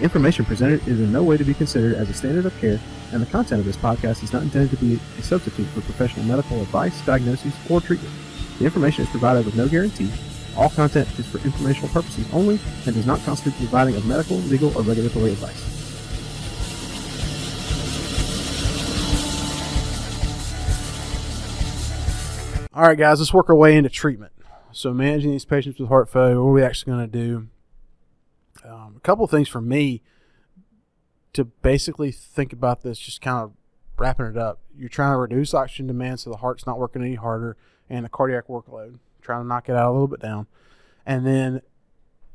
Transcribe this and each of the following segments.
The information presented is in no way to be considered as a standard of care, and the content of this podcast is not intended to be a substitute for professional medical advice, diagnosis, or treatment. The information is provided with no guarantee. All content is for informational purposes only and does not constitute the providing of medical, legal, or regulatory advice. All right, guys, let's work our way into treatment. So, managing these patients with heart failure, what are we actually going to do? A couple of things for me to basically think about this, just kind of wrapping it up. You're trying to reduce oxygen demand so the heart's not working any harder and the cardiac workload, trying to knock it out a little bit down. And then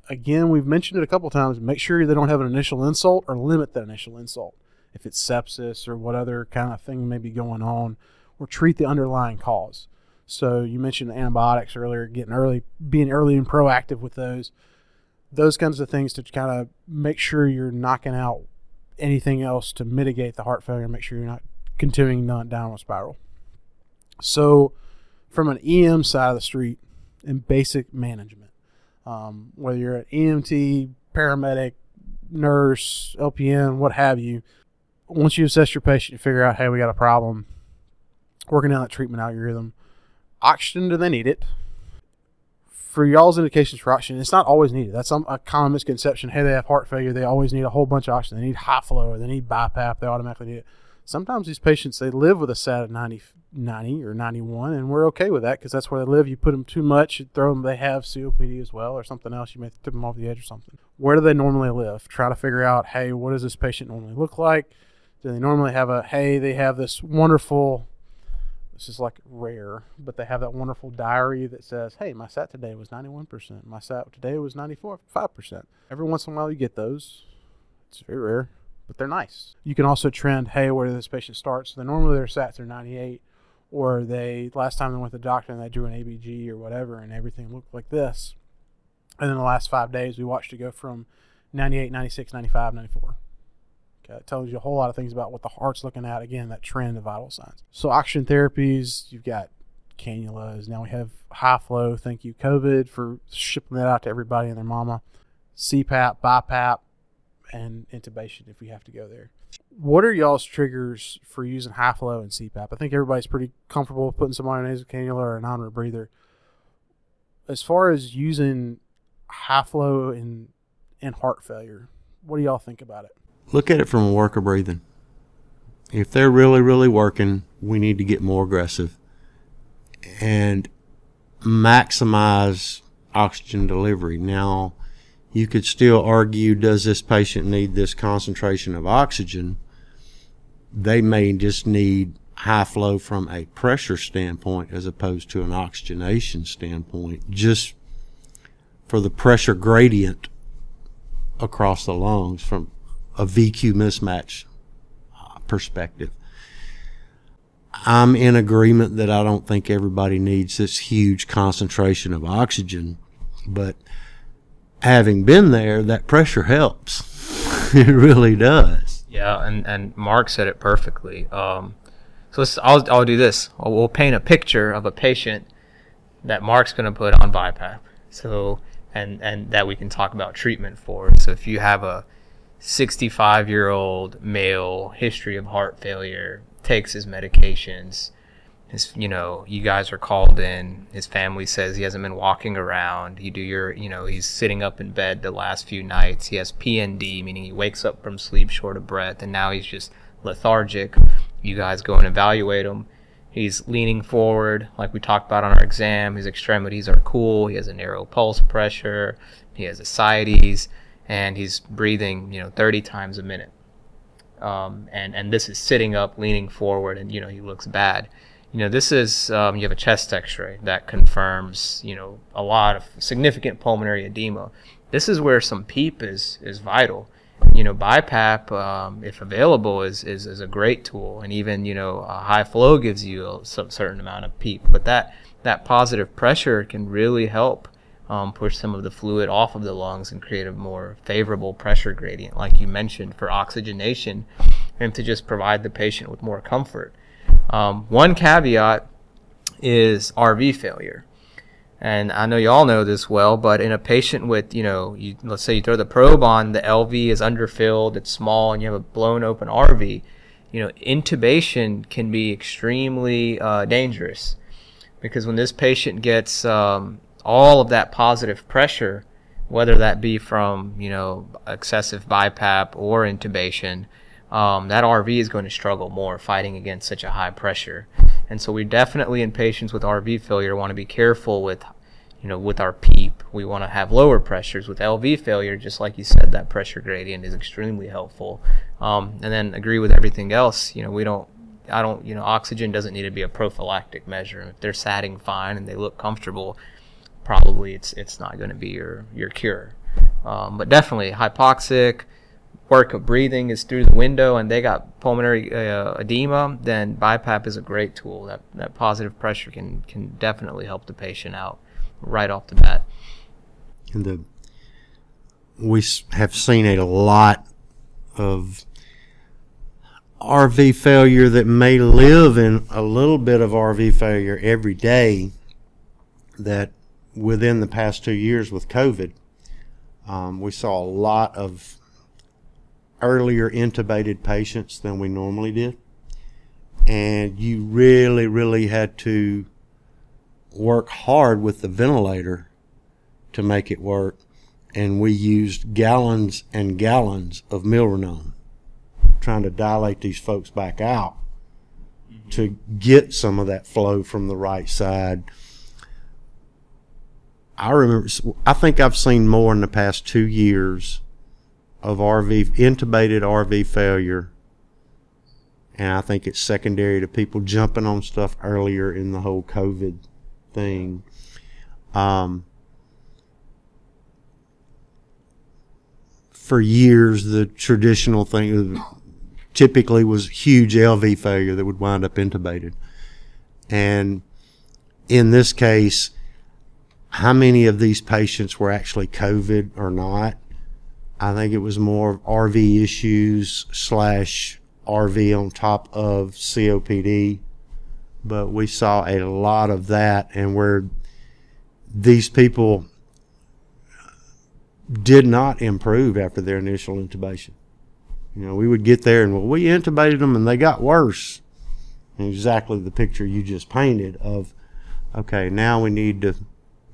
again, we've mentioned it a couple times. Make sure they don't have an initial insult or limit that initial insult. If it's sepsis or what other kind of thing may be going on, or treat the underlying cause. So you mentioned antibiotics earlier, getting early, being early and proactive with those, those kinds of things to kind of make sure you're knocking out anything else to mitigate the heart failure. Make sure you're not continuing down downward spiral. So, from an EM side of the street and basic management, um, whether you're an EMT, paramedic, nurse, LPN, what have you, once you assess your patient, you figure out, hey, we got a problem, working down that treatment algorithm Oxygen, do they need it? For y'all's indications for oxygen, it's not always needed. That's some, a common misconception. Hey, they have heart failure. They always need a whole bunch of oxygen. They need high flow or they need BiPAP. They automatically need it. Sometimes these patients, they live with a SAT of 90, 90 or 91, and we're okay with that because that's where they live. You put them too much, you throw them, they have COPD as well or something else. You may tip them off the edge or something. Where do they normally live? Try to figure out, hey, what does this patient normally look like? Do they normally have a, hey, they have this wonderful this is like rare, but they have that wonderful diary that says, "Hey, my SAT today was 91%. My SAT today was 94.5%." Every once in a while, you get those. It's very rare, but they're nice. You can also trend, "Hey, where this patient starts." So normally their SATs are 98, or they last time they went to the doctor and they drew an ABG or whatever, and everything looked like this. And then the last five days, we watched it go from 98, 96, 95, 94. Uh, it tells you a whole lot of things about what the heart's looking at. Again, that trend of vital signs. So oxygen therapies, you've got cannulas. Now we have high flow. Thank you, COVID, for shipping that out to everybody and their mama. CPAP, BiPAP, and intubation if we have to go there. What are y'all's triggers for using high flow and CPAP? I think everybody's pretty comfortable putting somebody on a nasal cannula or a non-rebreather. As far as using high flow in in heart failure, what do y'all think about it? Look at it from a worker breathing. If they're really, really working, we need to get more aggressive and maximize oxygen delivery. Now, you could still argue does this patient need this concentration of oxygen? They may just need high flow from a pressure standpoint as opposed to an oxygenation standpoint, just for the pressure gradient across the lungs from a VQ mismatch uh, perspective. I'm in agreement that I don't think everybody needs this huge concentration of oxygen, but having been there, that pressure helps. it really does. Yeah, and, and Mark said it perfectly. Um, so let's, I'll, I'll do this. We'll paint a picture of a patient that Mark's going to put on BiPAP. So, and, and that we can talk about treatment for. So if you have a 65 year old male, history of heart failure, takes his medications. His, you know, you guys are called in. His family says he hasn't been walking around. You do your, you know, he's sitting up in bed the last few nights. He has PND, meaning he wakes up from sleep short of breath, and now he's just lethargic. You guys go and evaluate him. He's leaning forward, like we talked about on our exam. His extremities are cool. He has a narrow pulse pressure. He has ascites and he's breathing, you know, 30 times a minute. Um, and and this is sitting up, leaning forward, and you know he looks bad. You know, this is um, you have a chest X-ray that confirms, you know, a lot of significant pulmonary edema. This is where some PEEP is is vital. You know, BiPAP, um, if available, is, is is a great tool, and even you know, a high flow gives you a some certain amount of PEEP. But that that positive pressure can really help um, push some of the fluid off of the lungs and create a more favorable pressure gradient, like you mentioned, for oxygenation and to just provide the patient with more comfort. Um, one caveat is RV failure. And I know you all know this well, but in a patient with, you know, you, let's say you throw the probe on, the LV is underfilled, it's small, and you have a blown open RV, you know, intubation can be extremely uh, dangerous because when this patient gets um, all of that positive pressure, whether that be from you know excessive BiPAP or intubation, um, that RV is going to struggle more fighting against such a high pressure. And so we definitely in patients with RV failure want to be careful with you know with our PEEP. We want to have lower pressures with LV failure. Just like you said, that pressure gradient is extremely helpful. Um, and then agree with everything else. You know we don't I don't, you know, oxygen doesn't need to be a prophylactic measure. If they're satting fine and they look comfortable, probably it's it's not going to be your your cure. Um, but definitely hypoxic, work of breathing is through the window, and they got pulmonary uh, edema. Then BiPAP is a great tool. That that positive pressure can can definitely help the patient out right off the bat. And the we have seen a lot of RV failure that may live in a little bit of RV failure every day that within the past two years with COVID, um, we saw a lot of earlier intubated patients than we normally did. And you really, really had to work hard with the ventilator to make it work. And we used gallons and gallons of Milrinone trying to dilate these folks back out mm-hmm. to get some of that flow from the right side I remember, I think I've seen more in the past two years of RV, intubated RV failure. And I think it's secondary to people jumping on stuff earlier in the whole COVID thing. Um, for years, the traditional thing typically was huge LV failure that would wind up intubated. And in this case, how many of these patients were actually COVID or not. I think it was more RV issues slash RV on top of COPD. But we saw a lot of that and where these people did not improve after their initial intubation. You know, we would get there and well, we intubated them and they got worse. Exactly the picture you just painted of, okay, now we need to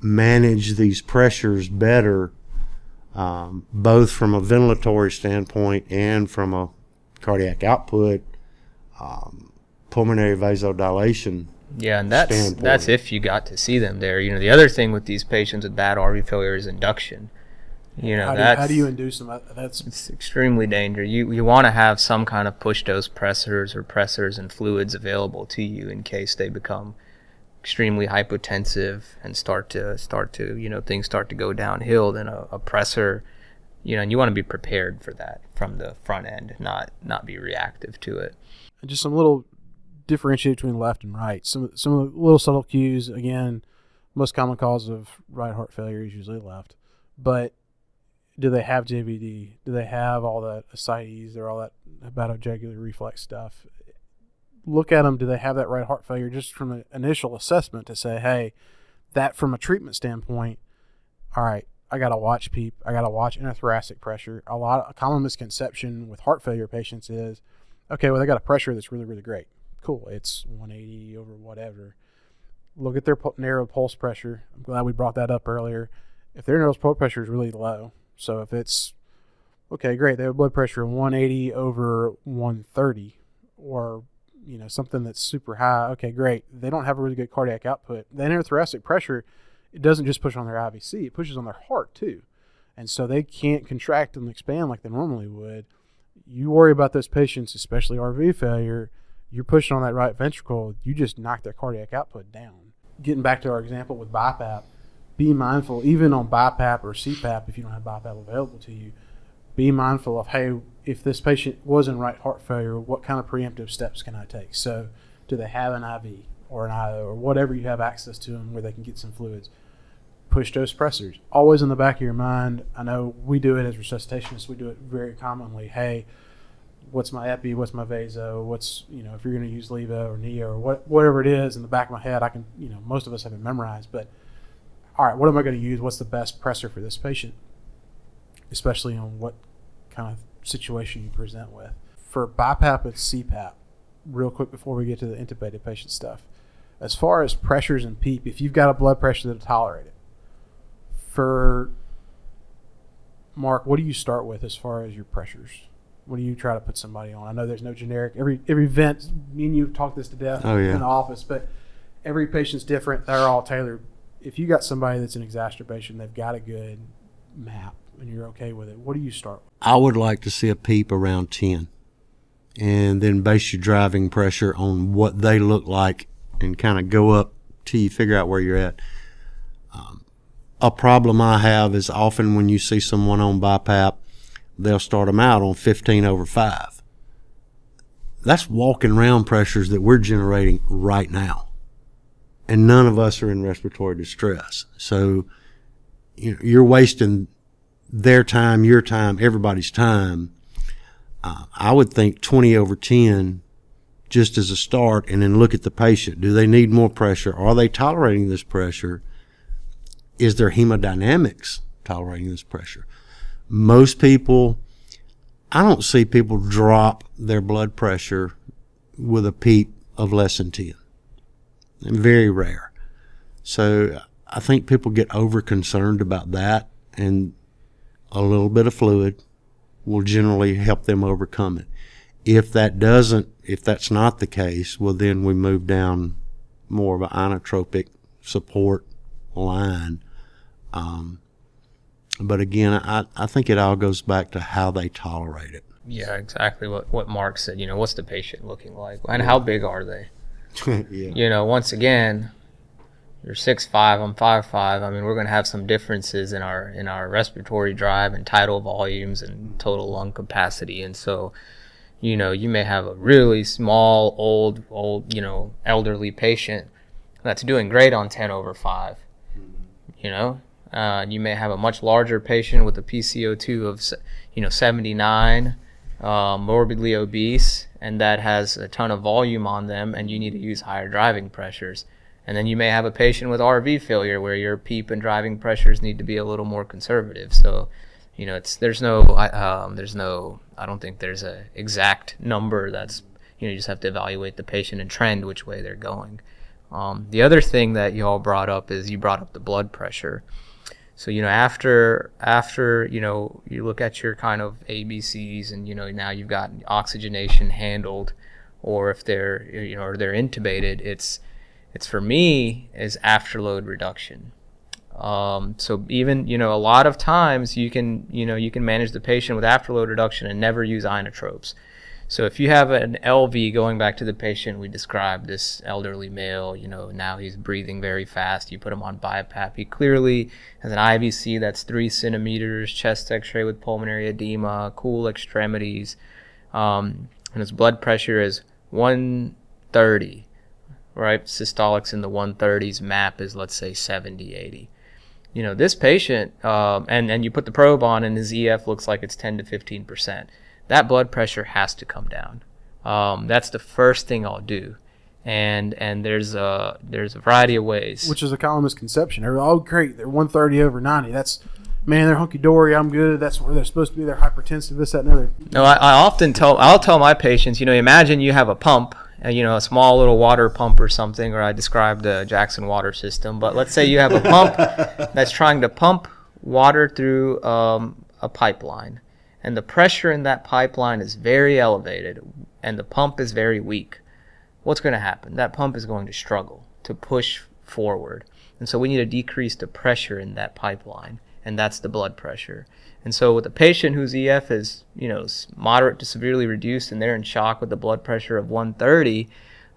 manage these pressures better, um, both from a ventilatory standpoint and from a cardiac output, um, pulmonary vasodilation. Yeah, and that's standpoint. that's if you got to see them there. You know, the other thing with these patients with bad RV failure is induction. You know, how do, how do you induce them? That's it's extremely dangerous. You you want to have some kind of push dose pressors or pressors and fluids available to you in case they become extremely hypotensive and start to start to you know things start to go downhill then a, a pressor you know and you want to be prepared for that from the front end not not be reactive to it and just some little differentiate between left and right some some little subtle cues again most common cause of right heart failure is usually left but do they have JVD? Do they have all that ascites or all that hepatojugular reflex stuff? Look at them. Do they have that right heart failure? Just from an initial assessment to say, hey, that from a treatment standpoint, all right, I got to watch PEEP. I got to watch intrathoracic pressure. A lot, of a common misconception with heart failure patients is, okay, well they got a pressure that's really, really great. Cool, it's 180 over whatever. Look at their narrow pulse pressure. I'm glad we brought that up earlier. If their narrow pulse pressure is really low, so if it's okay, great, they have blood pressure 180 over 130 or you know something that's super high, okay, great. They don't have a really good cardiac output. The intrathoracic pressure, it doesn't just push on their IVC; it pushes on their heart too, and so they can't contract and expand like they normally would. You worry about those patients, especially RV failure. You're pushing on that right ventricle, you just knock their cardiac output down. Getting back to our example with BiPAP, be mindful, even on BiPAP or CPAP, if you don't have BiPAP available to you, be mindful of hey, if this patient was in right heart failure, what kind of preemptive steps can I take? So, do they have an IV or an IO or whatever you have access to them where they can get some fluids? Push dose pressors. Always in the back of your mind. I know we do it as resuscitationists. We do it very commonly. Hey, what's my epi? What's my vaso? What's you know if you're going to use levo or neo or what, whatever it is in the back of my head, I can you know most of us have it memorized, but all right, what am I going to use? What's the best pressor for this patient? Especially on what kind of situation you present with. For BiPAP and CPAP, real quick before we get to the intubated patient stuff, as far as pressures and PEEP, if you've got a blood pressure that'll tolerate it, for Mark, what do you start with as far as your pressures? What do you try to put somebody on? I know there's no generic. Every every vent, me and you have talked this to death Oh, yeah. in the office, but every patient's different. They're all tailored. If you got somebody that's an exacerbation, they've got a good map, and you're okay with it. What do you start with? I would like to see a peep around 10 and then base your driving pressure on what they look like and kind of go up till you figure out where you're at. Um, a problem I have is often when you see someone on BiPAP, they'll start them out on 15 over 5. That's walking round pressures that we're generating right now. And none of us are in respiratory distress. So you know, you're wasting their time, your time, everybody's time. Uh, I would think 20 over 10 just as a start and then look at the patient. Do they need more pressure? Are they tolerating this pressure? Is their hemodynamics tolerating this pressure? Most people, I don't see people drop their blood pressure with a PEEP of less than 10. Very rare. So I think people get over concerned about that and a little bit of fluid will generally help them overcome it. If that doesn't, if that's not the case, well, then we move down more of an inotropic support line. Um, but again, I, I think it all goes back to how they tolerate it. Yeah, exactly what what Mark said. You know, what's the patient looking like, and how big are they? yeah. You know, once again, you're six five, I'm five five. I mean, we're going to have some differences in our in our respiratory drive and tidal volumes and total lung capacity, and so. You know, you may have a really small, old, old, you know, elderly patient that's doing great on 10 over 5. You know, uh, you may have a much larger patient with a PCO2 of, you know, 79, uh, morbidly obese, and that has a ton of volume on them, and you need to use higher driving pressures. And then you may have a patient with RV failure where your PEEP and driving pressures need to be a little more conservative. So, you know, it's there's no um, there's no I don't think there's a exact number that's you know you just have to evaluate the patient and trend which way they're going. Um, the other thing that you all brought up is you brought up the blood pressure. So you know after after you know you look at your kind of ABCs and you know now you've got oxygenation handled, or if they're you know or they're intubated, it's it's for me is afterload reduction. Um, so even you know a lot of times you can you know you can manage the patient with afterload reduction and never use inotropes. So if you have an LV going back to the patient we described, this elderly male, you know, now he's breathing very fast. You put him on BiPAP. He clearly has an IVC that's three centimeters, chest X-ray with pulmonary edema, cool extremities, um, and his blood pressure is 130. Right, systolics in the 130s. MAP is let's say 70, 80 you know this patient um, and and you put the probe on and his ef looks like it's 10 to 15 percent that blood pressure has to come down um, that's the first thing i'll do and and there's a there's a variety of ways Which is a common misconception. Oh great, they're 130 over 90. That's man, they're hunky dory. I'm good. That's where they're supposed to be. They're hypertensive. This, that, and other. No, I, I often tell I'll tell my patients, you know, imagine you have a pump, you know, a small little water pump or something, or I described the Jackson water system. But let's say you have a pump that's trying to pump water through um, a pipeline, and the pressure in that pipeline is very elevated, and the pump is very weak. What's going to happen? That pump is going to struggle to push forward, and so we need to decrease the pressure in that pipeline, and that's the blood pressure. And so with a patient whose EF is, you know, moderate to severely reduced and they're in shock with a blood pressure of 130,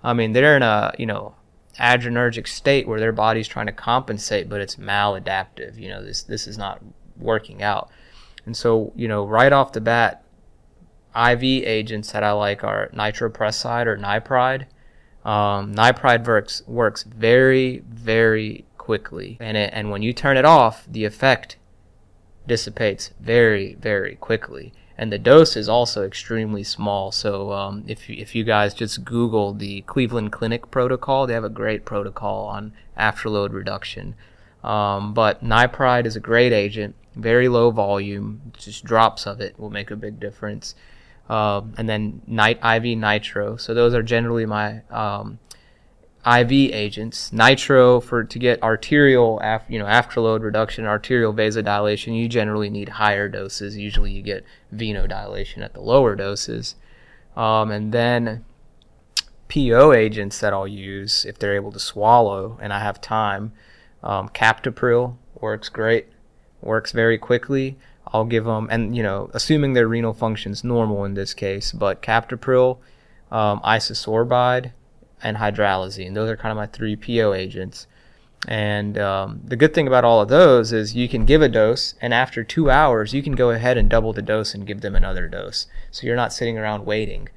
I mean, they're in a, you know, adrenergic state where their body's trying to compensate, but it's maladaptive. You know, this this is not working out. And so, you know, right off the bat, IV agents that I like are nitroprusside or nipride. Um, nipride works works very very quickly, and it, and when you turn it off, the effect dissipates very very quickly and the dose is also extremely small so um, if, if you guys just google the cleveland clinic protocol they have a great protocol on afterload reduction Um, but nipride is a great agent, very low volume, just drops of it will make a big difference. Um, and then night IV nitro. So those are generally my um, IV agents. Nitro for to get arterial, af, you know, afterload reduction, arterial vasodilation. You generally need higher doses. Usually, you get venodilation at the lower doses. Um, and then PO agents that I'll use if they're able to swallow and I have time. Um, Captopril works great, works very quickly. I'll give them, and you know, assuming their renal function's normal in this case, but Captopril, um, isosorbide, and hydralazine. Those are kind of my three PO agents. And um, the good thing about all of those is you can give a dose, and after two hours, you can go ahead and double the dose and give them another dose. So you're not sitting around waiting.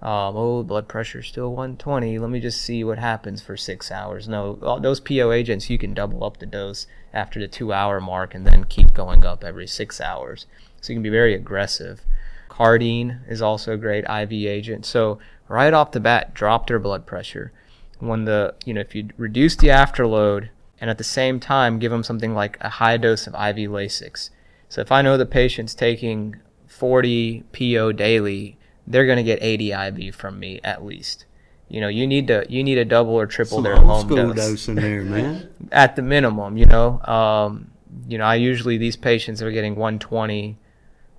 Um, oh, blood pressure still 120. Let me just see what happens for six hours. No, those PO agents, you can double up the dose after the two hour mark and then keep going up every six hours. So you can be very aggressive. Cardene is also a great IV agent. So right off the bat, drop their blood pressure. When the, you know, if you reduce the afterload and at the same time give them something like a high dose of IV Lasix. So if I know the patient's taking 40 PO daily, they're going to get 80 IV from me at least. You know, you need to you need to double or triple Some their home dose dose in there, man. at the minimum. You know, um, you know, I usually these patients are getting 120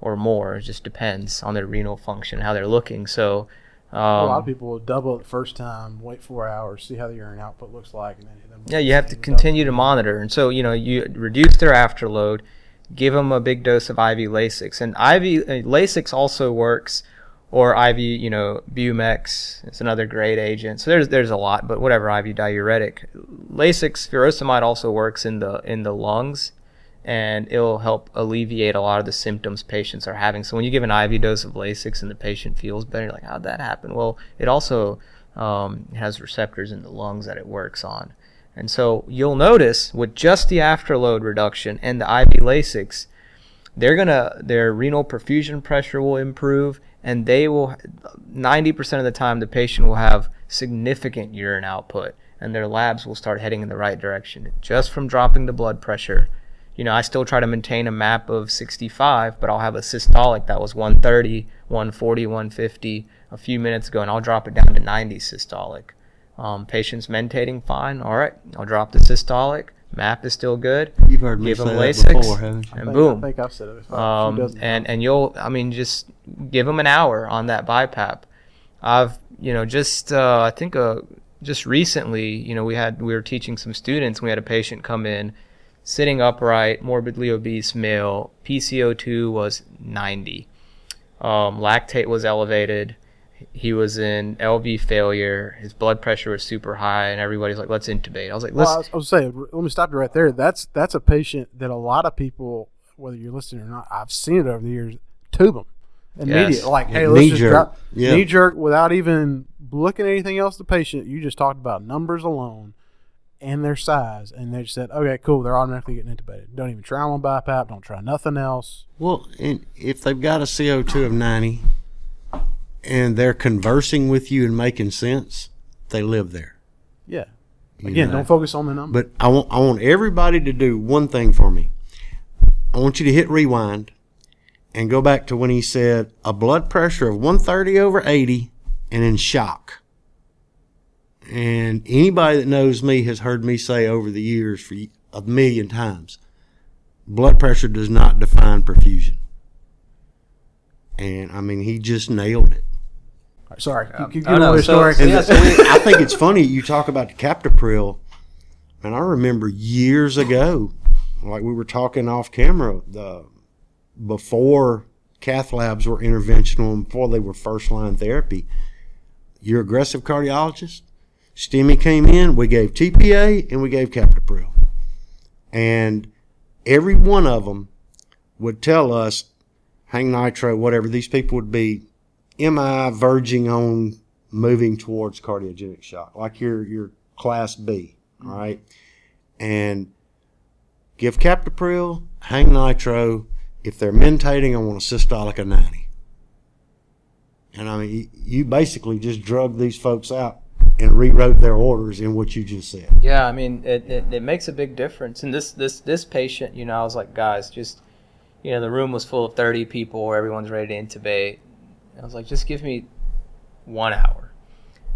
or more. It just depends on their renal function, how they're looking. So, um, a lot of people will double it the first time, wait four hours, see how the urine output looks like, and then hit them. yeah, you have to continue to monitor. And so, you know, you reduce their afterload, give them a big dose of IV Lasix, and IV uh, Lasix also works. Or IV, you know, Bumex is another great agent. So there's there's a lot, but whatever IV diuretic. Lasix furosemide also works in the in the lungs, and it'll help alleviate a lot of the symptoms patients are having. So when you give an IV dose of Lasix and the patient feels better, you're like, how'd that happen? Well, it also um, has receptors in the lungs that it works on. And so you'll notice with just the afterload reduction and the IV Lasix, they're gonna their renal perfusion pressure will improve, and they will 90% of the time the patient will have significant urine output, and their labs will start heading in the right direction just from dropping the blood pressure. You know, I still try to maintain a map of 65, but I'll have a systolic that was 130, 140, 150 a few minutes ago, and I'll drop it down to 90 systolic. Um, patient's mentating fine. All right, I'll drop the systolic. Map is still good. You've heard me Give say them that before, haven't you? I and think, boom. I think I've said it. a few Um, and and you'll, I mean, just give them an hour on that BiPAP. I've, you know, just uh, I think uh, just recently, you know, we had we were teaching some students. We had a patient come in, sitting upright, morbidly obese male. PCO2 was 90. Um, lactate was elevated. He was in LV failure. His blood pressure was super high, and everybody's like, "Let's intubate." I was like, "Let's." I was, I was saying, let me stop you right there. That's that's a patient that a lot of people, whether you're listening or not, I've seen it over the years. Tube them immediate, Yes. like, hey, Yeah, let's knee just jerk. drop Yeah. knee jerk without even looking at anything else. The patient, you just talked about numbers alone and their size, and they just said, okay, cool, they're automatically getting intubated. Don't even try them on BiPAP. Don't try nothing else. Well, and if they've got a CO2 of 90 and they're conversing with you and making sense, they live there. Yeah. you Again, know? don't focus on the number. But I want I want everybody to do one thing for me. I want you to hit rewind and go back to when he said a blood pressure of 130 over 80 and in shock. And anybody that knows me has heard me say over the years for y- a million times, blood pressure does not define perfusion. And I mean, he just nailed it. Sorry, keep, keep I going know, with so- story. so And I think it's funny you talk about the Captopril, and I remember years ago, like we were talking off camera, the before cath labs were interventional and before they were first line therapy. Your aggressive cardiologist, STEMI came in, we gave TPA and we gave Captopril, and every one of them would tell us, hang nitro, whatever. These people would be MI verging on moving towards cardiogenic shock, like your your class B, mm-hmm. right? And give captopril, hang nitro. If they're mentating, I want a systolic of 90. And I mean, you- you basically just drug these folks out and rewrote their orders in what you just said. Yeah, I mean, it, it, it makes a big difference. And this, this, this patient, you know, I was like, guys, just, you know, the room was full of 30 people, everyone's ready to intubate. I was like, just give me one hour.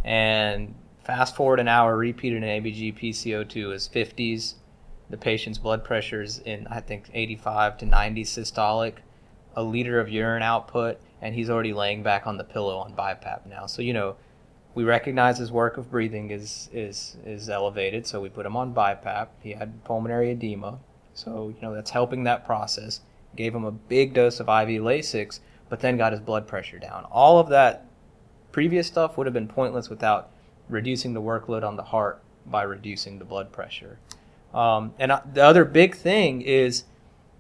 And fast forward an hour, repeated an ABG PCO2 is 50s. The patient's blood pressure is in, I think, 85 to 90 systolic, a liter of urine output, and he's already laying back on the pillow on BiPAP now. So, you know, we recognize his work of breathing is is is elevated, so we put him on BiPAP. He had pulmonary edema, so you know that's helping that process. Gave him a big dose of IV Lasix, but then got his blood pressure down. All of that previous stuff would have been pointless without reducing the workload on the heart by reducing the blood pressure. Um, and uh, the other big thing is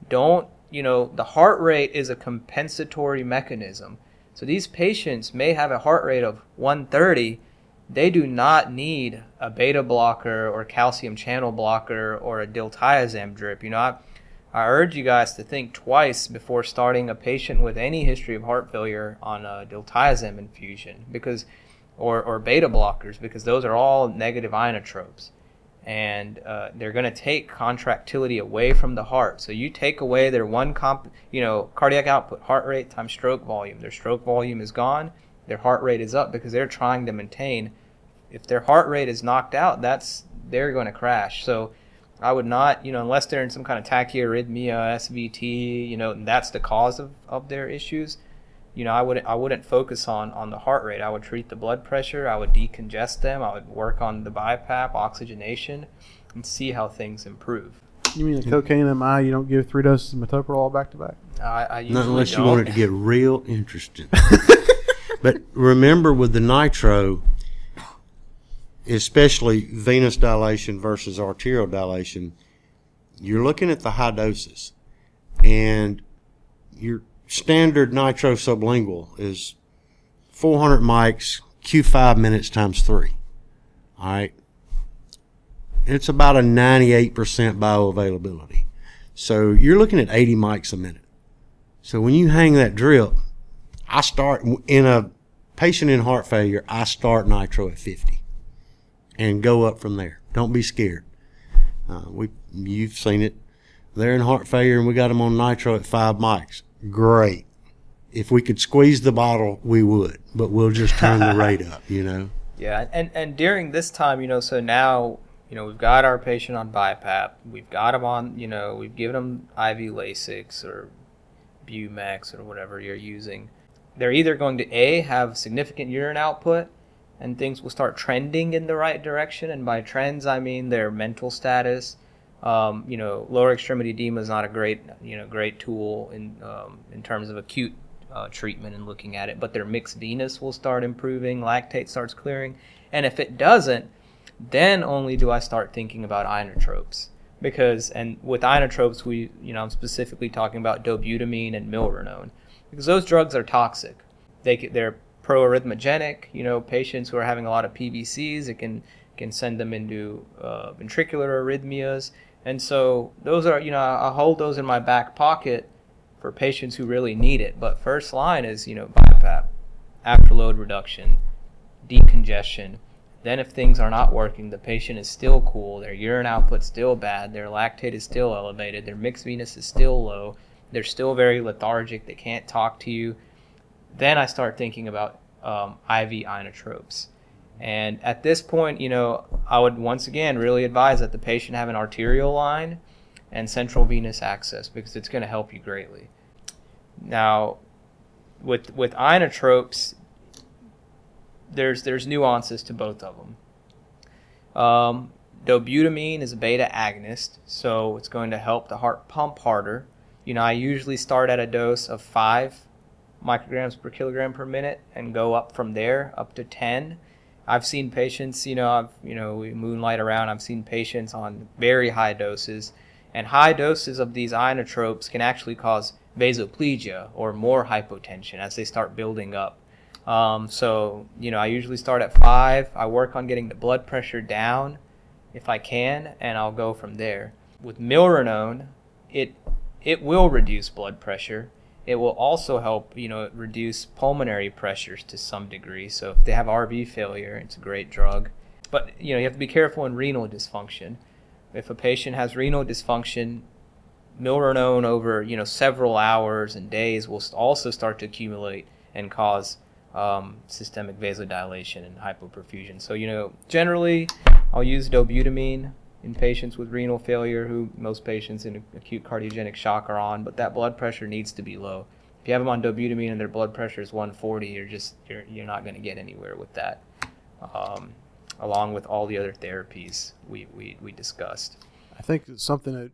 don't you know the heart rate is a compensatory mechanism so these patients may have a heart rate of 130. They do not need a beta blocker or calcium channel blocker or a diltiazem drip. You know, I, I urge you guys to think twice before starting a patient with any history of heart failure on a diltiazem infusion because or, or beta blockers because those are all negative inotropes and uh, they're going to take contractility away from the heart. So you take away their one comp, you know, cardiac output, heart rate times stroke volume. Their stroke volume is gone. Their heart rate is up because they're trying to maintain. If their heart rate is knocked out, that's they're going to crash. So I would not, you know, unless they're in some kind of tachyarrhythmia, SVT, you know, and that's the cause of, of their issues you know, I wouldn't I wouldn't focus on on the heart rate. I would treat the blood pressure. I would decongest them. I would work on the BiPAP, oxygenation, and see how things improve. You mean the cocaine in my you don't give three doses of metoprolol back to back? I, I Not unless don't. you want it to get real interesting. but remember, with the nitro, especially venous dilation versus arterial dilation, you're looking at the high doses, and your standard nitro sublingual is 400 mics, Q5 minutes times three. All right. It's about a 98% bioavailability. So you're looking at 80 mics a minute. So when you hang that drip, I start in a patient in heart failure, I start nitro at 50 and go up from there. Don't be scared. Uh, we, you've seen it. They're in heart failure and we got them on nitro at five mics. Great. If we could squeeze the bottle, we would, but we'll just turn the rate up, you know? Yeah, and and during this time, you know, so now you know we've got our patient on BiPAP, we've got them on, you know, we've given them IV Lasix or Bumex or whatever you're using. They're either going to a have significant urine output, and things will start trending in the right direction, and by trends I mean their mental status. Um, you know, lower extremity edema is not a great, you know, great tool in um, in terms of acute uh, treatment and looking at it, but their mixed venous will start improving, lactate starts clearing, and if it doesn't, then only do I start thinking about inotropes. Because and with inotropes, we you know I'm specifically talking about dobutamine and milrinone, because those drugs are toxic. They they're proarrhythmogenic. You know, patients who are having a lot of PVCs, it can can send them into uh, ventricular arrhythmias, and so those are you know I hold those in my back pocket for patients who really need it. But first line is, you know, BiPAP, afterload reduction, decongestion. Then if things are not working, the patient is still cool, their urine output's still bad, their lactate is still elevated, their mixed venous is still low, they're still very lethargic, they can't talk to you. Then I start thinking about um, IV inotropes. And at this point, you know, I would once again really advise that the patient have an arterial line and central venous access because it's going to help you greatly. Now, with with inotropes, there's there's nuances to both of them. Um, dobutamine is a beta agonist, so it's going to help the heart pump harder. You know, I usually start at a dose of five micrograms per kilogram per minute and go up from there up to 10 i've seen patients you know i've you know we moonlight around i've seen patients on very high doses and high doses of these inotropes can actually cause vasoplegia or more hypotension as they start building up. Um, so you know i usually start at five. I work on getting the blood pressure down if i can and i'll go from there. With milrinone it it will reduce blood pressure it will also help, you know, reduce pulmonary pressures to some degree. So if they have RV failure, it's a great drug. But you know, you have to be careful in renal dysfunction. If a patient has renal dysfunction, milrinone over you know several hours and days will also start to accumulate and cause um, systemic vasodilation and hypoperfusion. So you know, generally, I'll use dobutamine in patients with renal failure, who most patients in acute cardiogenic shock are on, but that blood pressure needs to be low. If you have them on dobutamine and their blood pressure is 140, you're just you're, you're not going to get anywhere with that. Um, along with all the other therapies we, we, we discussed. I think it's something that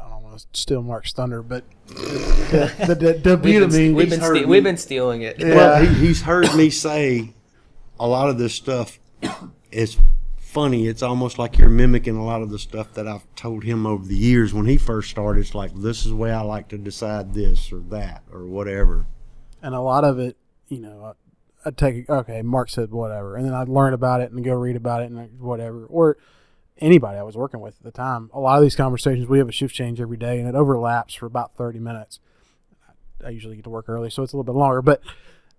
I don't want to steal Mark's thunder, but the, the, the, the we've, been, we've, been heard we've been stealing it. Yeah. Well, he, he's heard me say a lot of this stuff is funny. It's almost like you're mimicking a lot of the stuff that I've told him over the years. When he first started, it's like this is the way I like to decide this or that or whatever. And a lot of it, you know, I'd take okay, Mark said whatever, and then I'd learn about it and go read about it and whatever, or anybody I was working with at the time. A lot of these conversations, we have a shift change every day, and it overlaps for about thirty minutes. I usually get to work early, so it's a little bit longer, but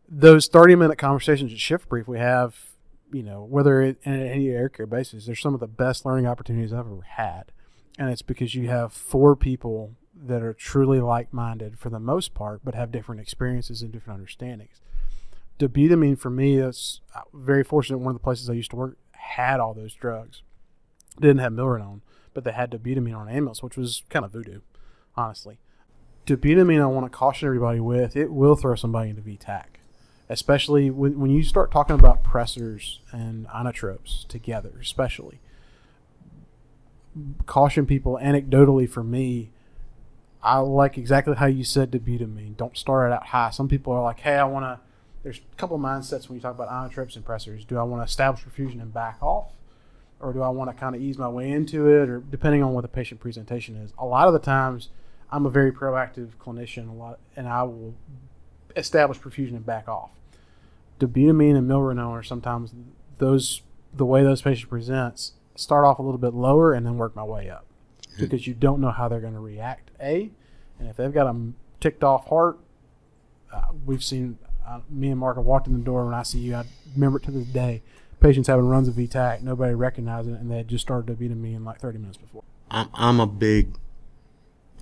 those thirty minute conversations at shift brief we have, you know, whether it in any air care basis, they're some of the best learning opportunities I've ever had, and it's because you have four people that are truly like minded for the most part, but have different experiences and different understandings dobutamine for me, that's uh, very fortunate. One of the places I used to work had all those drugs. Didn't have Milrinone, but they had dobutamine on ambulance, which was kind of voodoo, honestly. Dobutamine, I want to caution everybody with, it will throw somebody into VTAC, especially when, when you start talking about pressors and inotropes together, especially. Caution people, anecdotally for me, I like exactly how you said dobutamine. Don't start it out high. Some people are like, hey, I want to there's a couple of mindsets when you talk about inotropes and pressors. Do I want to establish perfusion and back off? Or do I want to kind of ease my way into it? Or depending on what the patient presentation is. A lot of the times, I'm a very proactive clinician, a lot, and I will establish perfusion and back off. Dobutamine and milrinone are sometimes those the way those patients presents. Start off a little bit lower and then work my way up because you don't know how they're going to react. A, and if they've got a ticked off heart, uh, we've seen uh, me and Mark have walked in the door when I see you. I remember it to this day. Patients having runs of VTAC, nobody recognizing it, and they had just started dobutamine in like 30 minutes before. I'm, I'm a big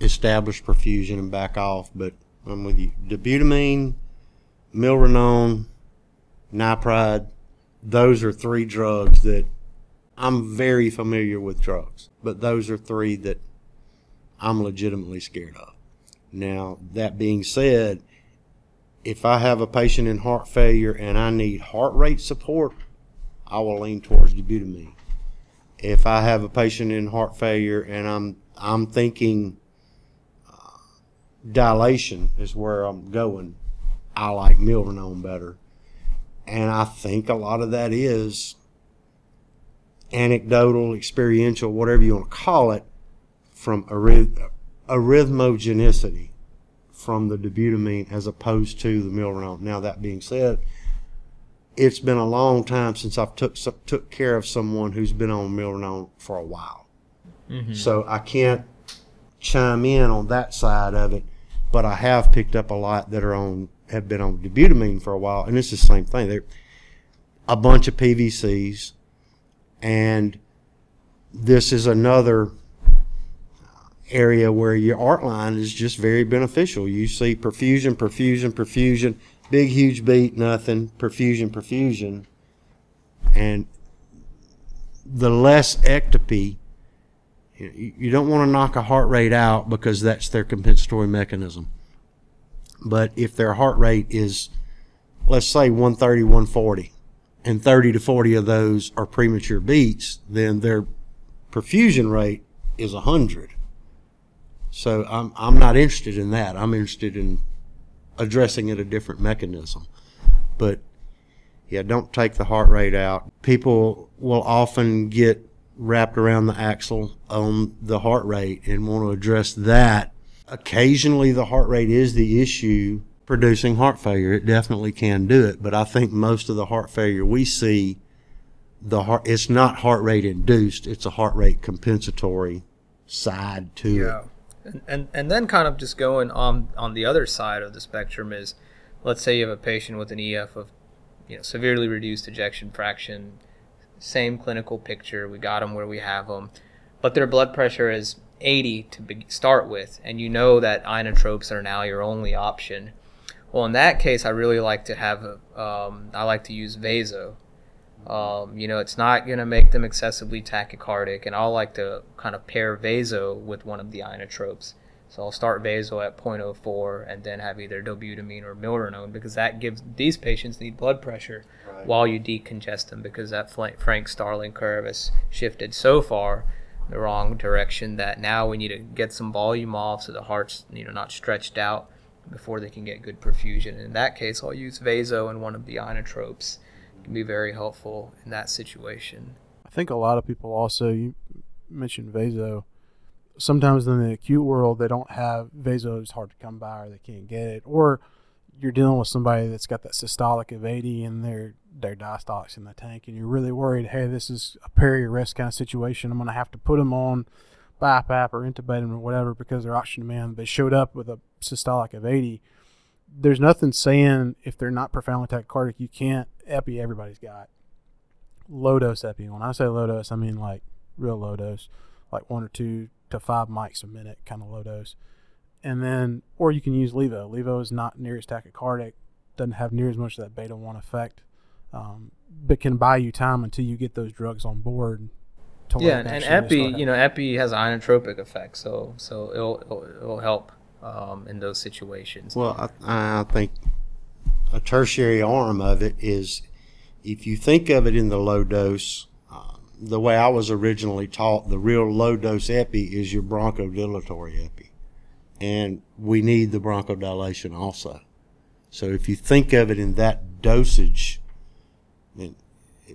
established perfusion and back off, but I'm with you. Dobutamine, milrinone, nipride, those are three drugs that I'm very familiar with drugs, but those are three that I'm legitimately scared of. Now, that being said, if I have a patient in heart failure and I need heart rate support, I will lean towards dobutamine. If I have a patient in heart failure and I'm I'm thinking uh, dilation is where I'm going, I like milrinone better. And I think a lot of that is anecdotal, experiential, whatever you want to call it, from arith- arrhythmogenicity from the dobutamine as opposed to the milrinone. Now that being said, it's been a long time since I've took took care of someone who's been on milrinone for a while, mm-hmm. so I can't chime in on that side of it. But I have picked up a lot that are on have been on dobutamine for a while, and it's the same thing. They're a bunch of PVCs, and this is another area where your art line is just very beneficial. You see perfusion, perfusion, perfusion, big, huge beat, nothing, perfusion, perfusion. And the less ectopy, you don't want to knock a heart rate out because that's their compensatory mechanism. But if their heart rate is, let's say 130, 140, and 30 to 40 of those are premature beats, then their perfusion rate is 100 so I'm I'm not interested in that. I'm interested in addressing it a different mechanism. But yeah, don't take the heart rate out. People will often get wrapped around the axle on the heart rate and want to address that. Occasionally the heart rate is the issue producing heart failure. It definitely can do it, but I think most of the heart failure we see the heart it's not heart rate induced, it's a heart rate compensatory side to yeah. it And, and and then kind of just going on on the other side of the spectrum is, let's say you have a patient with an EF of, you know, severely reduced ejection fraction, same clinical picture. We got them where we have them, but their blood pressure is 80 to be, start with, and you know that inotropes are now your only option. Well, in that case, I really like to have a, um, I like to use vaso. Um, you know, it's not going to make them excessively tachycardic, and I'll like to kind of pair vaso with one of the inotropes. So I'll start vaso at 0.04 and then have either dobutamine or milrinone because that gives these patients need blood pressure Right. while you decongest them because that Frank Starling curve has shifted so far the wrong direction that now we need to get some volume off so the heart's you know not stretched out before they can get good perfusion. In that case, I'll use vaso and one of the inotropes. It can be very helpful in that situation. I think a lot of people also you mentioned vaso. Sometimes in the acute world they don't have vaso; it's hard to come by, or they can't get it, or you're dealing with somebody that's got that systolic of 80 and their their diastolic's in the tank, and you're really worried. Hey, this is a peri-arrest kind of situation. I'm going to have to put them on BiPAP or intubate them or whatever because they're oxygen demand. They showed up with a systolic of 80. There's nothing saying if they're not profoundly tachycardic, you can't epi. Everybody's got low dose epi. When I say low dose, I mean like real low dose, like one or two to five mics a minute kind of low dose. And then, or you can use Levo. Levo is not near as tachycardic, doesn't have near as much of that beta 1 effect, um, but can buy you time until you get those drugs on board. To Yeah, and, and epi, you know, epi has inotropic effect, so so it'll it'll, it'll help um, in those situations. Well, I, I think a tertiary arm of it is if you think of it in the low dose, uh, the way I was originally taught, the real low dose epi is your bronchodilatory epi. And we need the bronchodilation also. So if you think of it in that dosage, then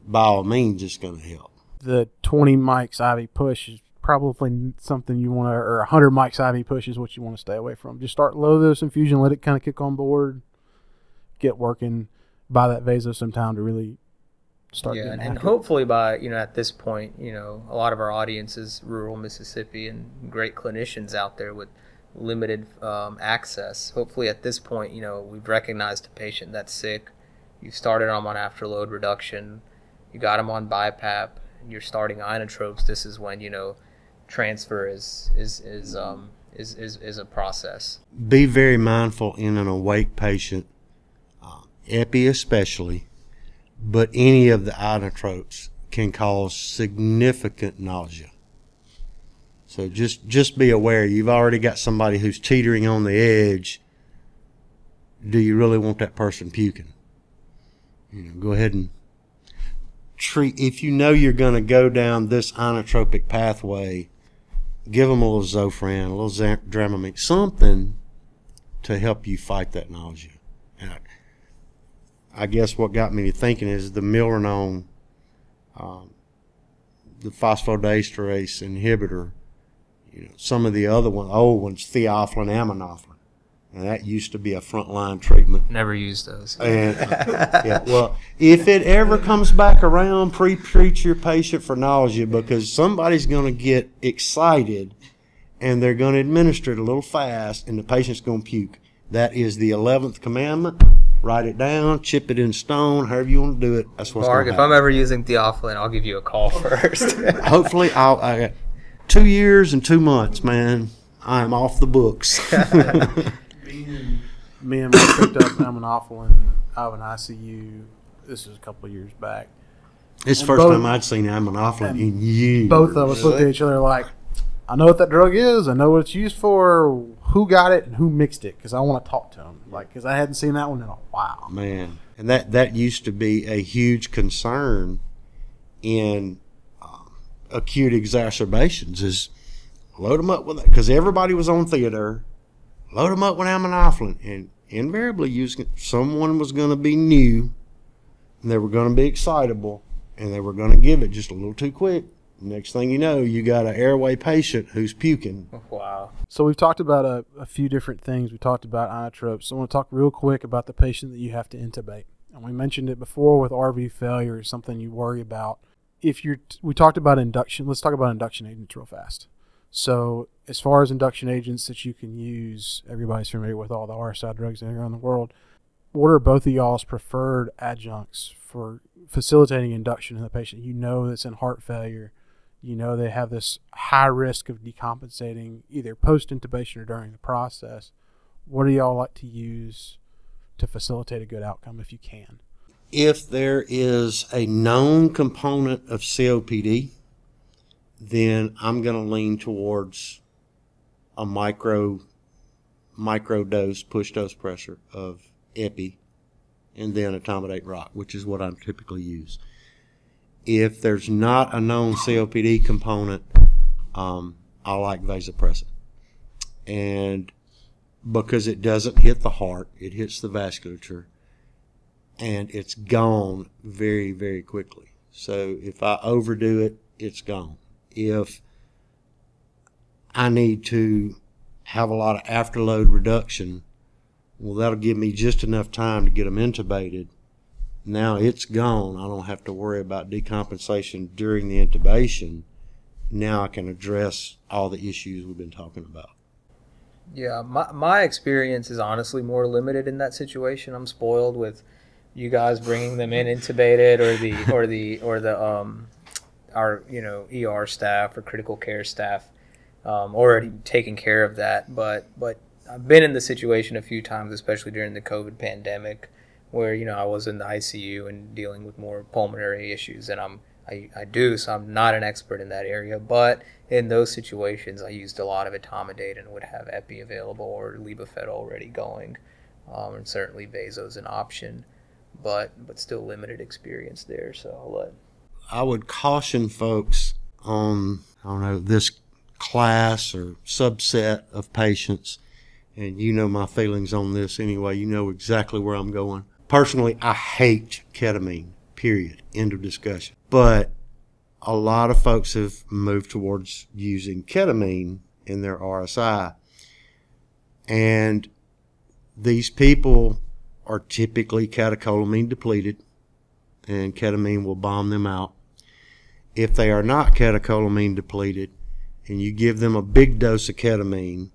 by all means it's going to help. the 20 mics IV push is probably something you want to, or 100 mics IV push is what you want to stay away from. Just start low dose infusion, let it kind of kick on board, get working, buy that vaso some time to really start yeah, getting and, and hopefully by you know at this point, you know, a lot of our audience is rural Mississippi and great clinicians out there with limited um, access. Hopefully at this point, you know, we've recognized a patient that's sick. You started them on afterload reduction. You got them on BiPAP. And you're starting inotropes. This is when you know transfer is is is um is is, is a process. be very mindful in an awake patient, uh, epi especially, but any of the inotropes can cause significant nausea. So just just be aware. You've already got somebody who's teetering on the edge. Do you really want that person puking? You know, go ahead and treat. If you know you're going to go down this inotropic pathway, give them a little Zofran, a little Dramamine, something to help you fight that nausea. And I, I guess what got me thinking is the Milrinone, um, the phosphodiesterase inhibitor, you know, some of the other ones, old ones, theophylline, aminophylline. And that used to be a frontline treatment. Never use those. And yeah, well, if it ever comes back around, pre-treat your patient for nausea because somebody's going to get excited and they're going to administer it a little fast, and the patient's going to puke. That is the eleventh commandment. Write it down, chip it in stone, however you want to do it. That's what's Mark, if I'm ever using theophylline, I'll give you a call first. Hopefully, I'll. I got two years and two months, man. I'm off the books. Me and Mike picked up aminophylline out of an ICU. This is a couple of years back. it's the first both- time I'd seen aminophylline in years. Both of us looked at each other like, I know what that drug is. I know what it's used for. Who got it and who mixed it? Because I want to talk to them. Like, because I hadn't seen that one in a while. Man, and that that used to be a huge concern in um, acute exacerbations. Is load them up with it. because everybody was on theater. Load them up with aminophylline, and invariably, using someone was going to be new, and they were going to be excitable, and they were going to give it just a little too quick. Next thing you know, you got an airway patient who's puking. wow. So we've talked about a, a few different things. We talked about inotropes. So I want to talk real quick about the patient that you have to intubate. And we mentioned it before with RV failure is something you worry about. If you're, we talked about induction. Let's talk about induction agents real fast. So, as far as induction agents that you can use, everybody's familiar with all the RSI drugs around the world. What are both of y'all's preferred adjuncts for facilitating induction in the patient? You know that's in heart failure. You know they have this high risk of decompensating either post intubation or during the process. What do y'all like to use to facilitate a good outcome if you can? If there is a known component of COPD, then I'm going to lean towards a micro micro dose push dose pressor of epi and then etomidate rock, which is what I typically use. If there's not a known COPD component, um, I like vasopressin. And because it doesn't hit the heart, it hits the vasculature, and it's gone very, very quickly. So if I overdo it, it's gone. If I need to have a lot of afterload reduction, well, that'll give me just enough time to get them intubated. Now it's gone. I don't have to worry about decompensation during the intubation. Now I can address all the issues we've been talking about. Yeah, my my experience is honestly more limited in that situation. I'm spoiled with you guys bringing them in intubated or the or the or the um our you know ER staff or critical care staff um, already taking care of that. But but I've been in the situation a few times, especially during the COVID pandemic, where you know I was in the ICU and dealing with more pulmonary issues, and I'm I, I do, so I'm not an expert in that area. But in those situations, I used a lot of etomidate and would have epi available or Levophed already going, um, and certainly vaso's an option, but but still limited experience there. So I'll let. I would caution folks on I don't know this class or subset of patients, and you know my feelings on this anyway. You know exactly where I'm going. Personally, I hate ketamine. Period. End of discussion. But a lot of folks have moved towards using ketamine in their RSI. And these people are typically catecholamine depleted, and ketamine will bomb them out. If they are not catecholamine depleted, and you give them a big dose of ketamine,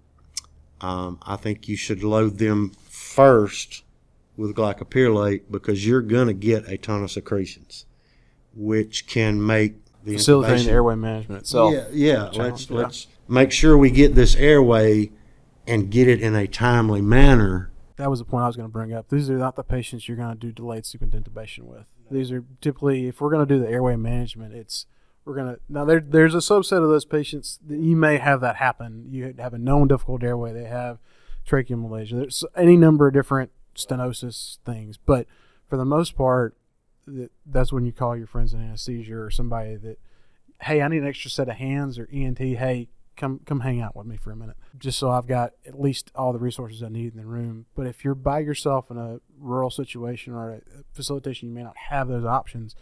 um, I think you should load them first with glycopyrrolate because you're going to get a ton of secretions, which can make the Facilitating the airway management itself. yeah, yeah. Let's yeah. let's make sure we get this airway and get it in a timely manner. That was the point I was going to bring up. These are not the patients you're going to do delayed intubation with. These are typically, if we're going to do the airway management, it's we're going to now there. There's a subset of those patients that you may have that happen. You have a known difficult airway. They have tracheomalacia. There's any number of different stenosis things, but for the most part, th- that's when you call your friends in anesthesia or somebody that, hey, I need an extra set of hands or ENT. Hey, come come hang out with me for a minute, just so I've got at least all the resources I need in the room. But if you're by yourself in a rural situation or a facilitation, you may not have those options.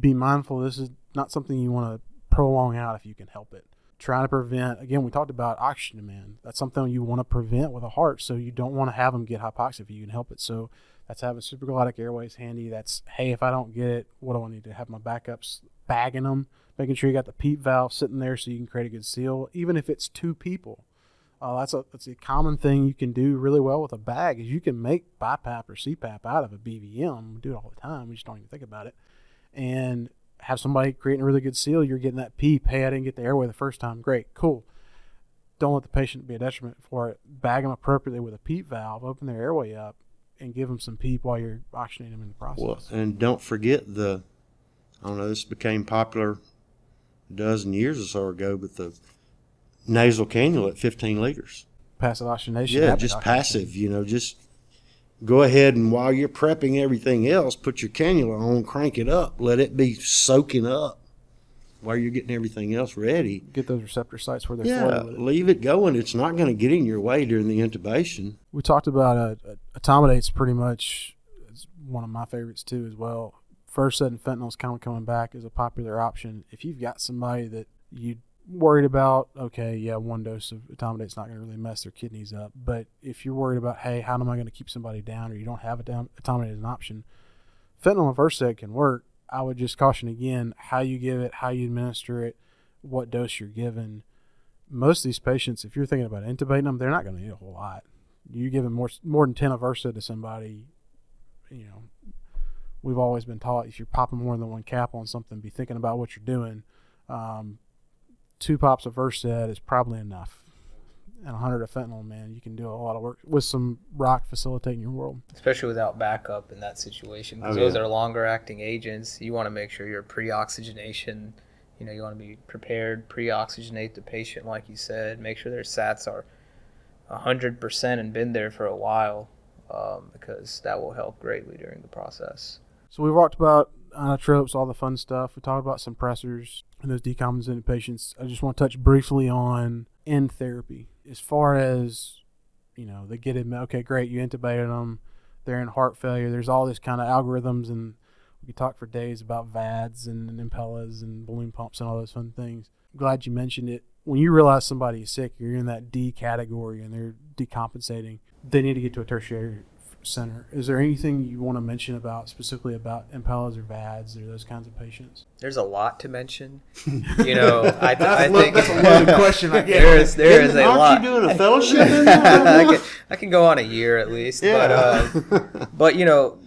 Be mindful. This is not something you want to prolong out if you can help it. Try to prevent. Again, we talked about oxygen demand. That's something you want to prevent with a heart, so you don't want to have them get hypoxic if you can help it. So that's having supraglottic airways handy. That's hey, if I don't get it, what do I need to have my backups bagging them, making sure you got the PEEP valve sitting there so you can create a good seal, even if it's two people. Uh, that's a that's a common thing you can do really well with a bag is you can make BiPAP or CPAP out of a BVM. We do it all the time. We just don't even think about it. And have somebody creating a really good seal. You're getting that PEEP. Hey, I didn't get the airway the first time. Great, cool. Don't let the patient be a detriment for it. Bag them appropriately with a PEEP valve. Open their airway up and give them some PEEP while you're oxygenating them in the process. Well, and don't forget the. I don't know. This became popular a dozen years or so ago, but the nasal cannula at 15 liters. passive oxygenation. Yeah, just oxygenation. passive. You know, just go ahead and while you're prepping everything else, put your cannula on, crank it up, let it be soaking up while you're getting everything else ready. Get those receptor sites where they're Yeah, leave it going. It's not going to get in your way during the intubation. we talked about uh, uh, etomidates pretty much It's one of my favorites too as well. First and fentanyl is kind of coming back as a popular option. If you've got somebody that you worried about, okay, yeah, one dose of etomidate's not going to really mess their kidneys up. But if you're worried about, hey, how am I going to keep somebody down, or you don't have a down, etomidate as an option, fentanyl and Versed can work. I would just caution again how you give it, how you administer it, what dose you're given. Most of these patients, if you're thinking about intubating them, they're not going to need a whole lot. You give them more more than ten of Versed to somebody, you know. We've always been taught if you're popping more than one cap on something, be thinking about what you're doing. Um, two pops of Versed is probably enough and 100 of fentanyl, man, you can do a lot of work with some rock facilitating your world. Especially without backup in that situation, because Oh, those are longer acting agents. You want to make sure you're pre-oxygenation. You know, you want to be prepared, pre-oxygenate the patient, like you said. Make sure their SATs are 100% and been there for a while, um, because that will help greatly during the process. So we talked about Uh, inotropes, all the fun stuff. We talked about suppressors and those decompensated patients. I just want to touch briefly on end therapy. As far as, you know, they get it, okay, great, you intubated them, they're in heart failure. There's all this kind of algorithms, and we could talk for days about VADs and, and impellas and balloon pumps and all those fun things. glad you mentioned it. When you realize somebody is sick, you're in that D category and they're decompensating, they need to get to a tertiary center. Is there anything you want to mention about specifically about impellas or VADs or those kinds of patients? There's a lot to mention. You know, I, I lo- think that's a loaded question, I guess. there is there is a Aren't lot. you doing a fellowship in I, can, I can go on a year at least, yeah. but uh, but you know,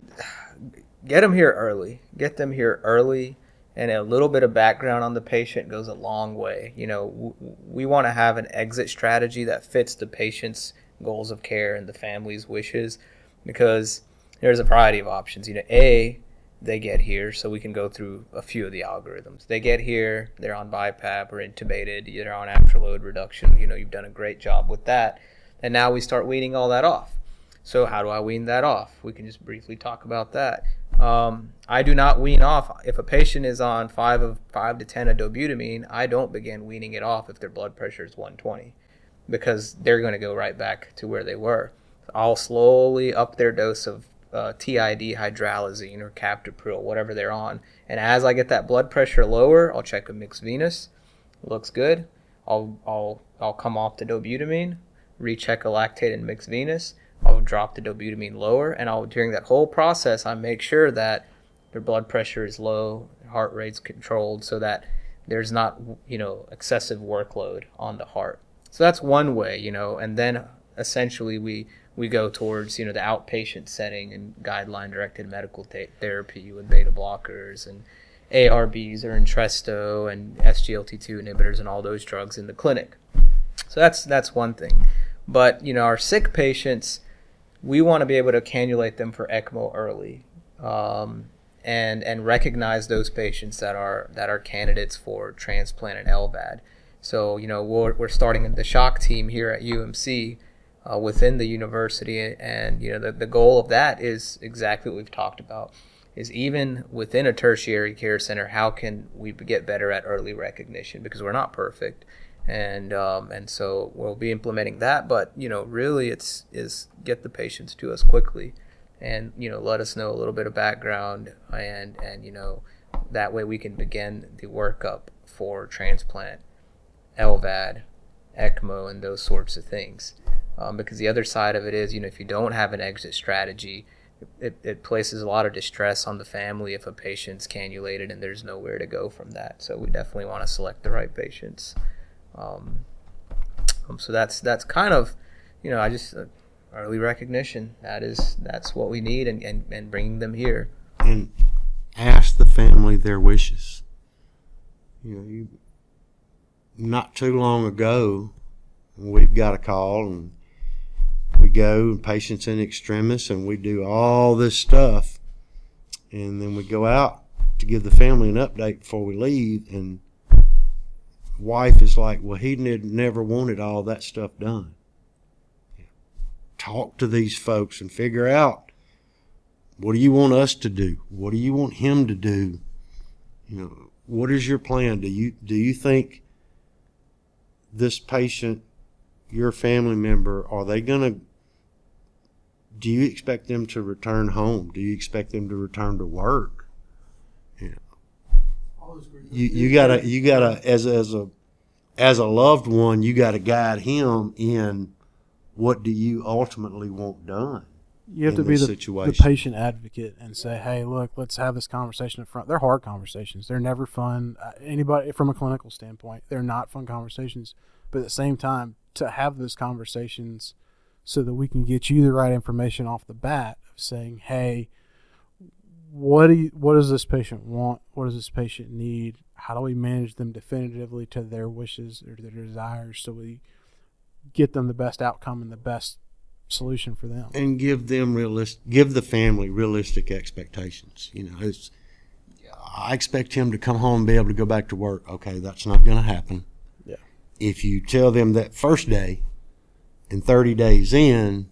get them here early. Get them here early, and a little bit of background on the patient goes a long way. You know, w- we want to have an exit strategy that fits the patient's goals of care and the family's wishes, because there's a variety of options. You know, a they get here, so we can go through a few of the algorithms. They get here, they're on BiPAP or intubated, they're on afterload reduction. You know, you've done a great job with that. And now we start weaning all that off. So how do I wean that off? We can just briefly talk about that. Um, I do not wean off if a patient is on five of five to ten of dobutamine. I don't begin weaning it off if their blood pressure is 120, because they're going to go right back to where they were. I'll slowly up their dose of uh, TID hydralazine or captopril, whatever they're on, and as I get that blood pressure lower, I'll check a mixed venous. Looks good. I'll I'll I'll come off the dobutamine, recheck a lactate and mixed venous. I'll drop the dobutamine lower, and I'll during that whole process, I make sure that their blood pressure is low, heart rate's controlled, so that there's not you know excessive workload on the heart. So that's one way, you know, and then essentially we we go towards you know the outpatient setting and guideline directed medical th- therapy with beta blockers and ARBs or Entresto and SGLT2 inhibitors and all those drugs in the clinic. So that's that's one thing. But you know our sick patients, we want to be able to cannulate them for ECMO early, um, and and recognize those patients that are that are candidates for transplant and LVAD. So you know we're we're starting the shock team here at UMC uh, within the university, and you know the, the goal of that is exactly what we've talked about. Is even within a tertiary care center, how can we get better at early recognition? Because we're not perfect, and um, and so we'll be implementing that. But you know, really, it's is get the patients to us quickly, and you know, let us know a little bit of background, and and you know, that way we can begin the workup for transplant, LVAD, ECMO, and those sorts of things. Um, because the other side of it is, you know, if you don't have an exit strategy, it, it places a lot of distress on the family if a patient's cannulated and there's nowhere to go from that. So we definitely want to select the right patients. Um, um, so that's that's kind of, you know, I just uh, early recognition. That is that's what we need, and, and, and bringing them here. and ask the family their wishes. You know, you not too long ago, we've got a call and go and patients in extremis and we do all this stuff, and then we go out to give the family an update before we leave, and wife is like, "Well, he ne- never wanted all that stuff done." Talk to these folks and figure out what do you want us to do? What do you want him to do? You know, what is your plan? Do you do you think this patient, your family member, are they gonna do you expect them to return home? Do you expect them to return to work? You know, you, you gotta you gotta as as a as a loved one, you gotta guide him in what do you ultimately want done. You have in to be the, the patient advocate and say, "Hey, look, let's have this conversation up front." They're hard conversations. They're never fun. Uh, anybody from a clinical standpoint, they're not fun conversations. But at the same time, to have those conversations so that we can get you the right information off the bat of saying, "Hey, what do you, what does this patient want? What does this patient need? How do we manage them definitively to their wishes or their desires so we get them the best outcome and the best solution for them?" and give them realist give the family realistic expectations you know it's i expect him to come home and be able to go back to work okay that's not going to happen Yeah. if you tell them that first day and 30 days in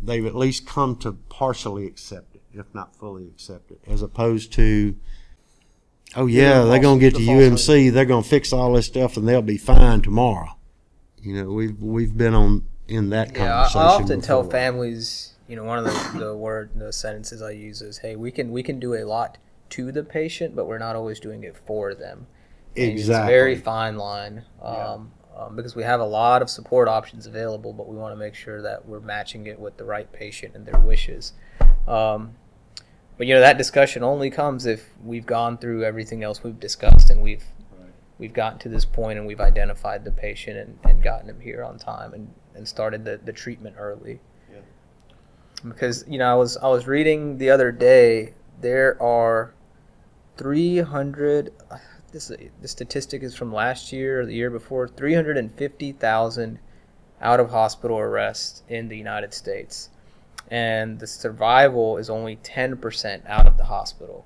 they've at least come to partially accept it if not fully accept it as opposed to oh yeah the they're going to get to the false umc they're going to fix all this stuff and they'll be fine tomorrow you know we've we've been on in that Yeah, I, conversation I often tell families, you know, one of the, the word, the sentences I use is, "Hey, we can we can do a lot to the patient, but we're not always doing it for them." And It's a Exactly. very fine line Yeah. Um, um, because we have a lot of support options available, but we want to make sure that we're matching it with the right patient and their wishes. Um, but you know that discussion only comes if we've gone through everything else we've discussed and we've we've gotten to this point and we've identified the patient and, and gotten him here on time and, and started the, the treatment early. Yeah. Because you know I was I was reading the other day there are 300 this statistic is from last year or the year before 350,000 out of hospital arrests in the United States and the survival is only 10% out of the hospital.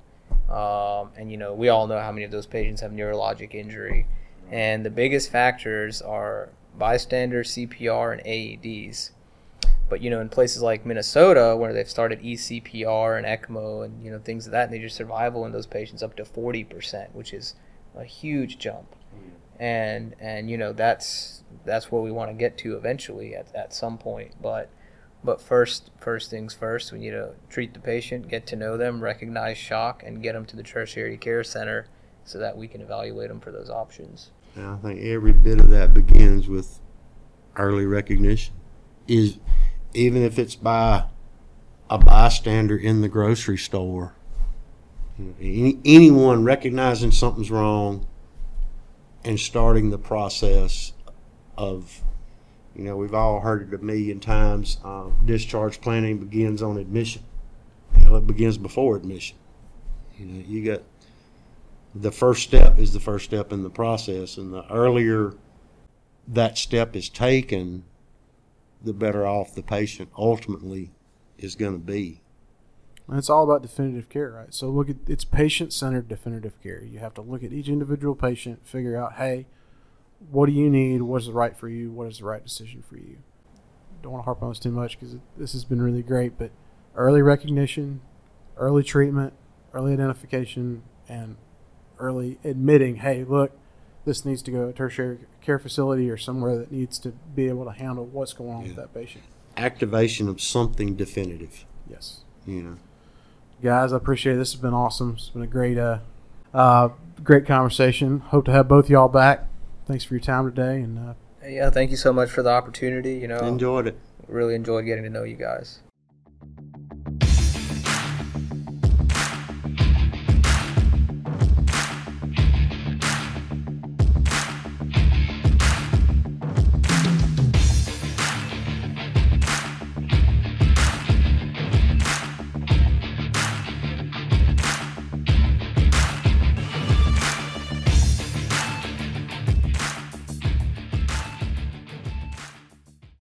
Um, and you know, we all know how many of those patients have neurologic injury, and the biggest factors are bystander, CPR, and AEDs. But you know, in places like Minnesota, where they've started eCPR and ECMO and you know things of that nature, survival in those patients up to 40%, which is a huge jump. Mm-hmm. And and you know that's that's where we want to get to eventually at, at some point. But but first first things first, we need to treat the patient, get to know them, recognize shock, and get them to the tertiary care center so that we can evaluate them for those options. And I think every bit of that begins with early recognition. Is even if it's by a bystander in the grocery store, you know, any, anyone recognizing something's wrong and starting the process of, you know, we've all heard it a million times. Uh, discharge planning begins on admission. Hell, it begins before admission. You know, you got the first step is the first step in the process, and the earlier that step is taken, the better off the patient ultimately is going to be. And it's all about definitive care, right? So look at it's patient centered definitive care. You have to look at each individual patient, figure out, hey, what do you need? What is the right for you? What is the right decision for you? Don't want to harp on this too much because this has been really great, but early recognition, early treatment, early identification, and early admitting, hey, look, this needs to go to a tertiary care facility or somewhere that needs to be able to handle what's going on with that patient. Activation of something definitive, Yes. you know. Guys. I appreciate it. This has been awesome. It's been a great, uh, uh, great conversation. Hope to have both y'all back. Thanks for your time today, and uh, Yeah, thank you so much for the opportunity. You know, Enjoyed it. really enjoyed getting to know you guys.